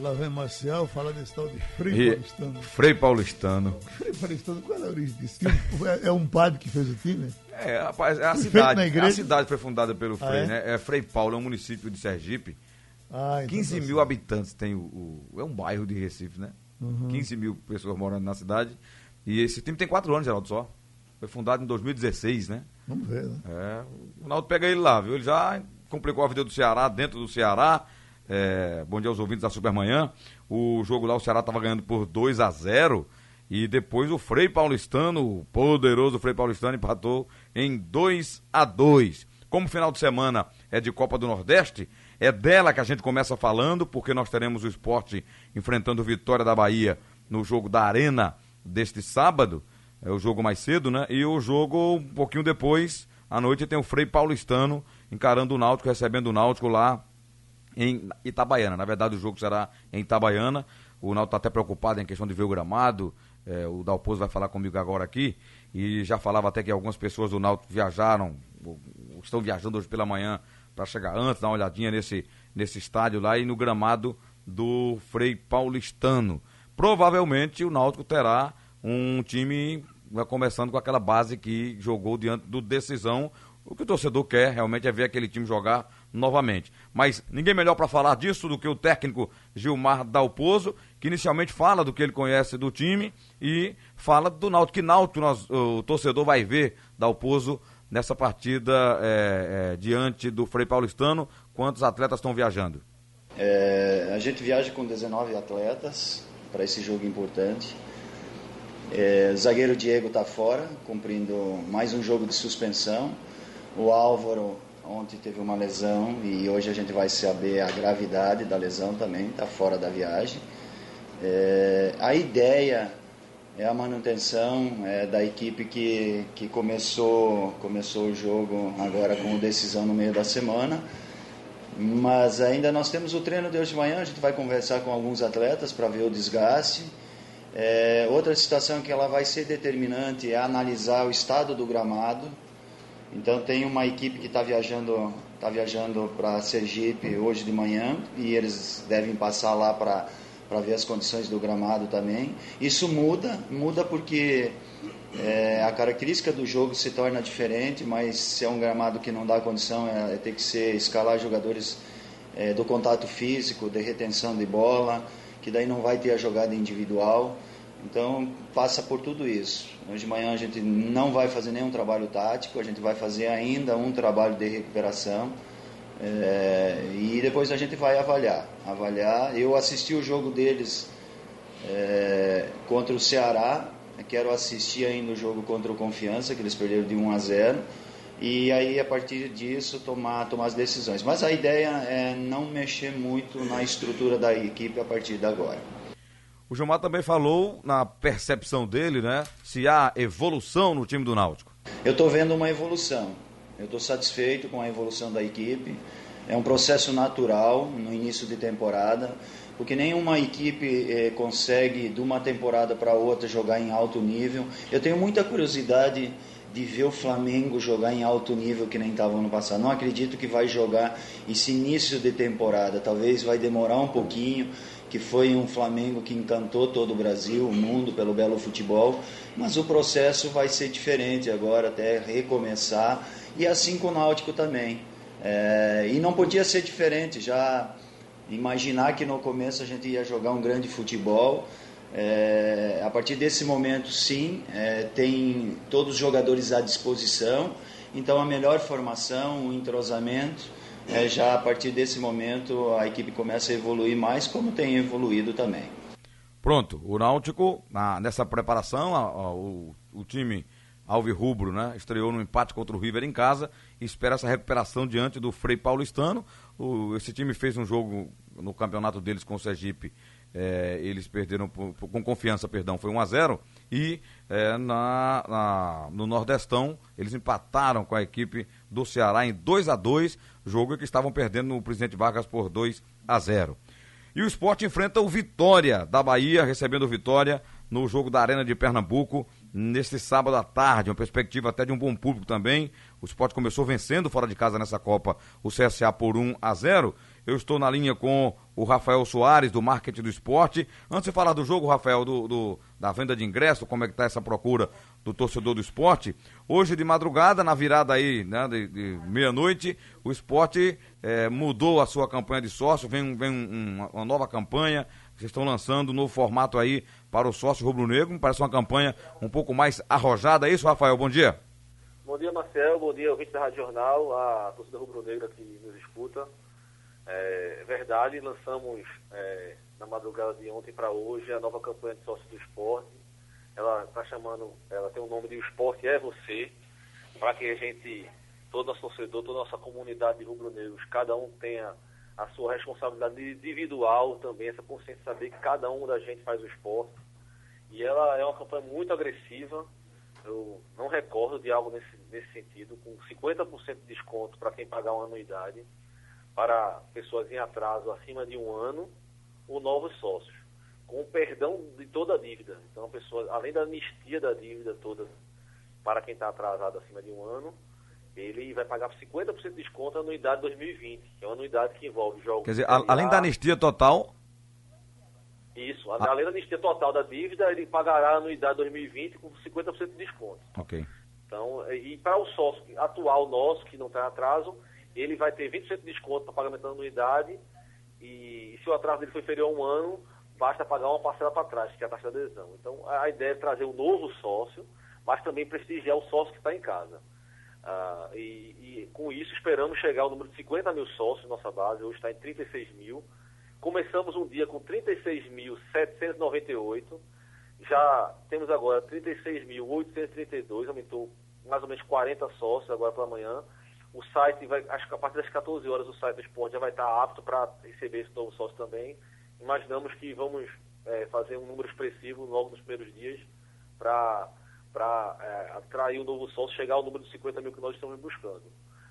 Lá vem Marcial falar desse tal de Frei E- Paulistano. Frei Paulistano. Frei Paulistano, qual é a origem disso? É- É um padre que fez o time? É, rapaz, é a cidade. igreja? A cidade foi fundada pelo Ah, Frei, é? né? É Frei Paulo, é um município de Sergipe. Ah, então 15 tá mil certo. habitantes tem o, o- É um bairro de Recife, né? Uhum. 15 mil pessoas morando na cidade. E esse time tem 4 anos, Geraldo, só. Foi fundado em 2016, né? Vamos ver, né? É, o Naldo pega ele lá, viu? Ele já complicou a vida do Ceará, dentro do Ceará. É, bom dia aos ouvintes da Supermanhã. O jogo lá, o Ceará estava ganhando por 2 a 0 E depois o Frei Paulistano, o poderoso Frei Paulistano, empatou em 2 a 2 Como o final de semana é de Copa do Nordeste, é dela que a gente começa falando, porque nós teremos o esporte enfrentando Vitória da Bahia no jogo da Arena deste sábado. É o jogo mais cedo, né? E o jogo um pouquinho depois, à noite, tem o Frei Paulistano encarando o Náutico, recebendo o Náutico lá em Itabaiana. Na verdade, o jogo será em Itabaiana. O Náutico está até preocupado em questão de ver o gramado. É, o Dalpozo vai falar comigo agora aqui. E já falava até que algumas pessoas do Náutico viajaram, ou- ou estão viajando hoje pela manhã para chegar antes, dar uma olhadinha nesse, nesse estádio lá e no gramado do Frei Paulistano. Provavelmente o Náutico terá um time começando com aquela base que jogou diante do Decisão. O que o torcedor quer realmente é ver aquele time jogar novamente. Mas ninguém melhor para falar disso do que o técnico Gilmar Dalpozo, que inicialmente fala do que ele conhece do time e fala do Náutico. Que Náutico nós, o torcedor vai ver Dalpozo nessa partida é, é, diante do Frei Paulistano. Quantos atletas estão viajando? É, a gente viaja com 19 atletas para esse jogo importante. É, zagueiro Diego está fora, cumprindo mais um jogo de suspensão. O Álvaro ontem teve uma lesão e hoje a gente vai saber a gravidade da lesão também, está fora da viagem. É, a ideia é a manutenção é, da equipe que, que começou, começou o jogo agora com decisão no meio da semana. Mas ainda nós temos o treino de hoje de manhã, a gente vai conversar com alguns atletas para ver o desgaste. É, outra situação que ela vai ser determinante é analisar o estado do gramado. Então tem uma equipe que está viajando, tá viajando para Sergipe hoje de manhã e eles devem passar lá para para ver as condições do gramado também. Isso muda, muda porque é, a característica do jogo se torna diferente, mas se é um gramado que não dá condição, é, é ter que ser escalar jogadores é, do contato físico, de retenção de bola, que daí não vai ter a jogada individual. Então passa por tudo isso. Hoje de manhã a gente não vai fazer nenhum trabalho tático, a gente vai fazer ainda um trabalho de recuperação. É, e depois a gente vai avaliar. Avaliar. Eu assisti o jogo deles é, contra o Ceará. Quero assistir ainda o jogo contra o Confiança, que eles perderam de 1 a 0. E aí, a partir disso, tomar, tomar as decisões. Mas a ideia é não mexer muito na estrutura da equipe a partir de agora. O Gilmar também falou na percepção dele, né? Se há evolução no time do Náutico. Eu estou vendo uma evolução. Eu estou satisfeito com a evolução da equipe. É um processo natural no início de temporada, porque nenhuma equipe eh, consegue de uma temporada para outra jogar em alto nível. Eu tenho muita curiosidade de ver o Flamengo jogar em alto nível que nem estava ano passado. Não acredito que vai jogar esse início de temporada. Talvez vai demorar um pouquinho, que foi um Flamengo que encantou todo o Brasil, o mundo pelo belo futebol, mas o processo vai ser diferente agora até recomeçar e assim com o Náutico também. É, e não podia ser diferente, já imaginar que no começo a gente ia jogar um grande futebol. É, a partir desse momento, sim, é, tem todos os jogadores à disposição. Então, a melhor formação, o entrosamento, é, já a partir desse momento a equipe começa a evoluir mais, como tem evoluído também. Pronto, o Náutico, na- nessa preparação, a- a- o, o time Alvirrubro, né? Estreou no empate contra o River em casa e espera essa recuperação diante do Frei Paulistano. O- esse time fez um jogo no campeonato deles com o Sergipe. É, eles perderam com confiança, perdão, foi 1 a 0 e é, na, na- no Nordestão eles empataram com a equipe do Ceará em 2 a 2 jogo que estavam perdendo no Presidente Vargas por 2 a 0 e o esporte enfrenta o Vitória da Bahia, recebendo o Vitória no jogo da Arena de Pernambuco, neste sábado à tarde. Uma perspectiva até de um bom público também. O esporte começou vencendo fora de casa nessa Copa o CSA por 1 a 0. Eu estou na linha com o Rafael Soares, do Marketing do Esporte. Antes de falar do jogo, Rafael, do, do da venda de ingresso, como é que está essa procura do torcedor do esporte, hoje de madrugada, na virada aí, né, de, de meia-noite, o esporte é, mudou a sua campanha de sócio, vem, vem um, uma nova campanha, vocês estão lançando um novo formato aí para o sócio rubro-negro, parece uma campanha um pouco mais arrojada, é isso, Rafael? Bom dia. Bom dia, Marcel. Bom dia, ouvinte da Rádio Jornal, a torcida rubro-negra que nos escuta. É verdade, lançamos é, na madrugada de ontem para hoje a nova campanha de sócio do esporte. Ela está chamando, ela tem o nome de Esporte é Você, para que a gente, todo nosso torcedor, toda a nossa comunidade de rubro-negros, cada um tenha a sua responsabilidade individual também, essa consciência de saber que cada um da gente faz o esporte. E ela é uma campanha muito agressiva, eu não recordo de algo nesse, nesse sentido, com 50% de desconto para quem pagar uma anuidade, para pessoas em atraso acima de um ano, ou novos sócios, com perdão de toda a dívida. Então, a pessoa, além da anistia da dívida toda para quem está atrasado acima de um ano, ele vai pagar 50% de desconto na anuidade 2020, que é uma anuidade que envolve jogos. Quer dizer, além da anistia total, isso. Ah. Além da anistia total da dívida, ele pagará a anuidade 2020 com 50% de desconto. Ok. Então, e para o sócio atual nosso, que não está em atraso, ele vai ter 20% de desconto para pagamento da anuidade e, se o atraso dele for inferior a um ano, basta pagar uma parcela para trás, que é a taxa de adesão. Então, a ideia é trazer um novo sócio, mas também prestigiar o sócio que está em casa. Ah, e, e, com isso esperamos chegar ao número de 50 mil sócios nossa base, hoje está em 36 mil. Começamos um dia com 36.798, já temos agora 36.832, aumentou mais ou menos 40 sócios agora pela manhã. O site vai, acho que a partir das 14 horas o site do esporte já vai estar apto para receber esse novo sócio também. Imaginamos que vamos é, fazer um número expressivo logo nos primeiros dias para é, atrair um novo sócio, chegar ao número de 50 mil que nós estamos buscando.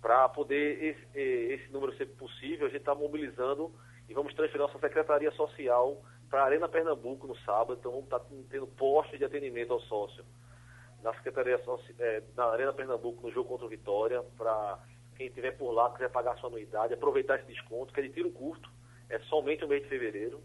Para poder esse, esse número ser possível, a gente está mobilizando e vamos transferir nossa secretaria social para a Arena Pernambuco no sábado, então vamos estar tá tendo postos de atendimento ao sócio na Secretaria é, na Arena Pernambuco no jogo contra o Vitória, para quem estiver por lá, quiser pagar sua anuidade, aproveitar esse desconto, que é de tiro curto, é somente o mês de fevereiro,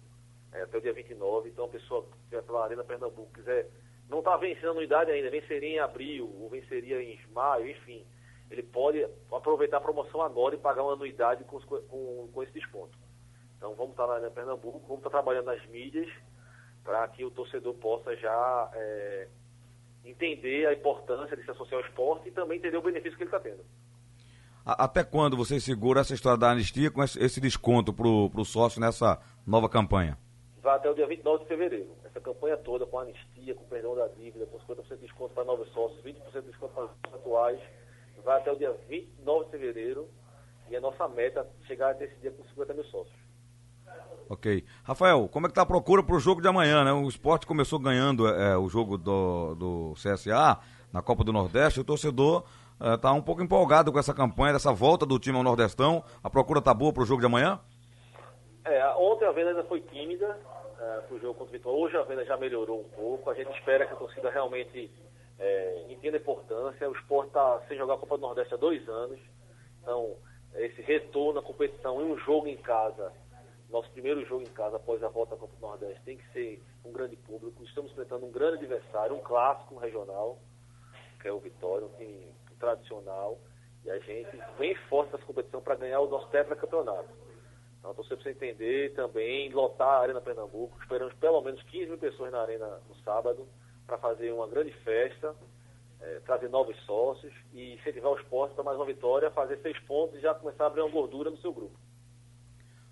é, até o dia 29, então a pessoa que estiver pela Arena Pernambuco quiser, não está vencendo a anuidade ainda, venceria em abril, ou venceria em maio, enfim, ele pode aproveitar a promoção agora e pagar uma anuidade com, com, com esse desconto. Então vamos estar lá em Pernambuco, vamos estar trabalhando nas mídias para que o torcedor possa já é, entender a importância de se associar ao esporte e também entender o benefício que ele está tendo. Até quando você segura essa história da anistia com esse desconto para o sócio nessa nova campanha? Vai até o dia 29 de fevereiro. Essa campanha toda com anistia, com perdão da dívida, com 50% de desconto para novos sócios, 20% de desconto para os atuais, vai até o dia 29 de fevereiro e a nossa meta é chegar até esse dia com 50 mil sócios. Ok. Rafael, como é que tá a procura para o jogo de amanhã, né? O esporte começou ganhando é, o jogo do, do CSA na Copa do Nordeste. O torcedor está é, um pouco empolgado com essa campanha, dessa volta do time ao Nordestão. A procura tá boa para o jogo de amanhã? É, ontem a venda ainda foi tímida é, para o jogo contra o Vitória. Hoje a venda já melhorou um pouco. A gente espera que a torcida realmente é, entenda a importância. O esporte está sem jogar a Copa do Nordeste há dois anos. Então, esse retorno à competição em um jogo em casa nosso primeiro jogo em casa após a volta à Copa do Nordeste tem que ser um grande público. Estamos enfrentando um grande adversário, um clássico regional, que é o Vitória, um time tradicional. E a gente vem forte nessa competição para ganhar o nosso tetracampeonato. Então, você precisa entender também, lotar a Arena Pernambuco. Esperamos pelo menos 15 mil pessoas na Arena no sábado para fazer uma grande festa, é, trazer novos sócios e incentivar o esporte para mais uma vitória, fazer seis pontos e já começar a abrir uma gordura no seu grupo.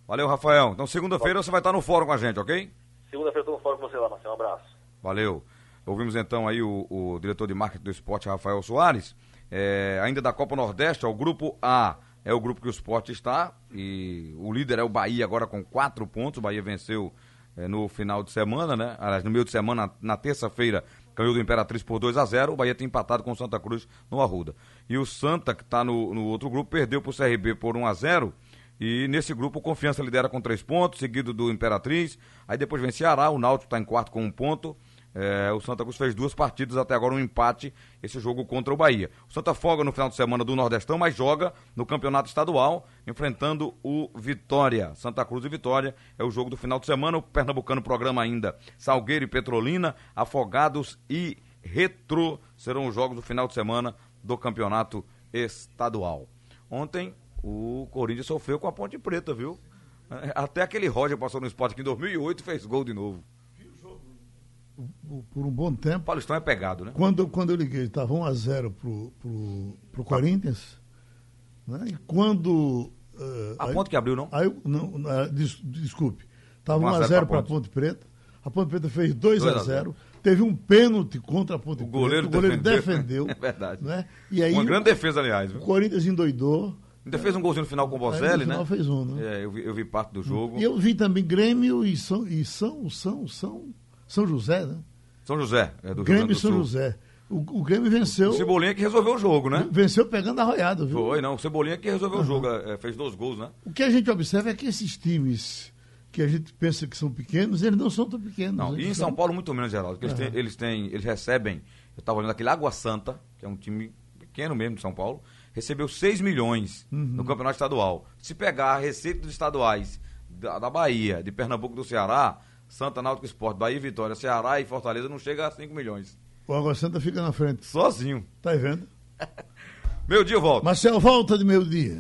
Valeu, Rafael. Então, segunda-feira você vai estar no fórum com a gente, ok? Segunda-feira estou no fórum com você lá, Marcelo. Um abraço. Valeu. Ouvimos então aí o, o diretor de marketing do esporte, Rafael Soares. É, ainda da Copa Nordeste, é o grupo A é o grupo que o esporte está. E o líder é o Bahia agora com quatro pontos. O Bahia venceu é, no final de semana, né? Aliás, no meio de semana, na terça-feira, ganhou do Imperatriz por 2 a 0 O Bahia tem empatado com o Santa Cruz no Arruda. E o Santa, que está no, no outro grupo, perdeu para o CRB por 1 a 0 e nesse grupo, o Confiança lidera com três pontos, seguido do Imperatriz. Aí depois vem Ceará, o Náutico está em quarto com um ponto. É, o Santa Cruz fez duas partidas até agora, um empate, esse jogo contra o Bahia. O Santa folga no final de semana do Nordestão, mas joga no campeonato estadual, enfrentando o Vitória. Santa Cruz e Vitória é o jogo do final de semana. O Pernambucano programa ainda Salgueiro e Petrolina, Afogados e Retro serão os jogos do final de semana do campeonato estadual. Ontem o Corinthians sofreu com a Ponte Preta, viu? Até aquele Roger passou no esporte aqui em 2008 e fez gol de novo por um bom tempo. O Paulistão é pegado, né? Quando, quando eu liguei, estava 1x0 pro, pro, pro Corinthians. Né? E quando. Uh, a aí, ponte que abriu, não? Aí, não, não des, desculpe. Estava 1x0 para a Ponte Preta. A Ponte Preta fez 2x0. Teve um pênalti contra a Ponte o goleiro Preta. O goleiro defendeu. defendeu é verdade. Né? E aí, Uma grande defesa, aliás. Viu? O Corinthians endoidou. Ainda fez um golzinho no final com o Bocelli, né? fez um, né? É, eu vi, eu vi parte do jogo. E eu vi também Grêmio e São, e São, São, São, São José, né? São José, é do Grêmio Rio São Sul. José. O, o, Grêmio venceu. O Cebolinha que resolveu o jogo, né? Venceu pegando arroiado, viu? Foi, não. O Cebolinha que resolveu uhum. o jogo, é, fez dois gols, né? O que a gente observa é que esses times que a gente pensa que são pequenos, eles não são tão pequenos. Não, e em São Paulo muito menos, Geraldo. Porque uhum. eles, têm, eles, têm, eles recebem, eu estava olhando aquele Água Santa, que é um time pequeno mesmo de São Paulo, recebeu 6 milhões uhum. no campeonato estadual. Se pegar a receita dos estaduais da, da Bahia, de Pernambuco do Ceará, Santa Náutico Esporte, Bahia Vitória, Ceará e Fortaleza não chega a 5 milhões. O Água Santa fica na frente. Sozinho. Tá vendo? Meu dia eu volto. Marcel, volta de meu dia.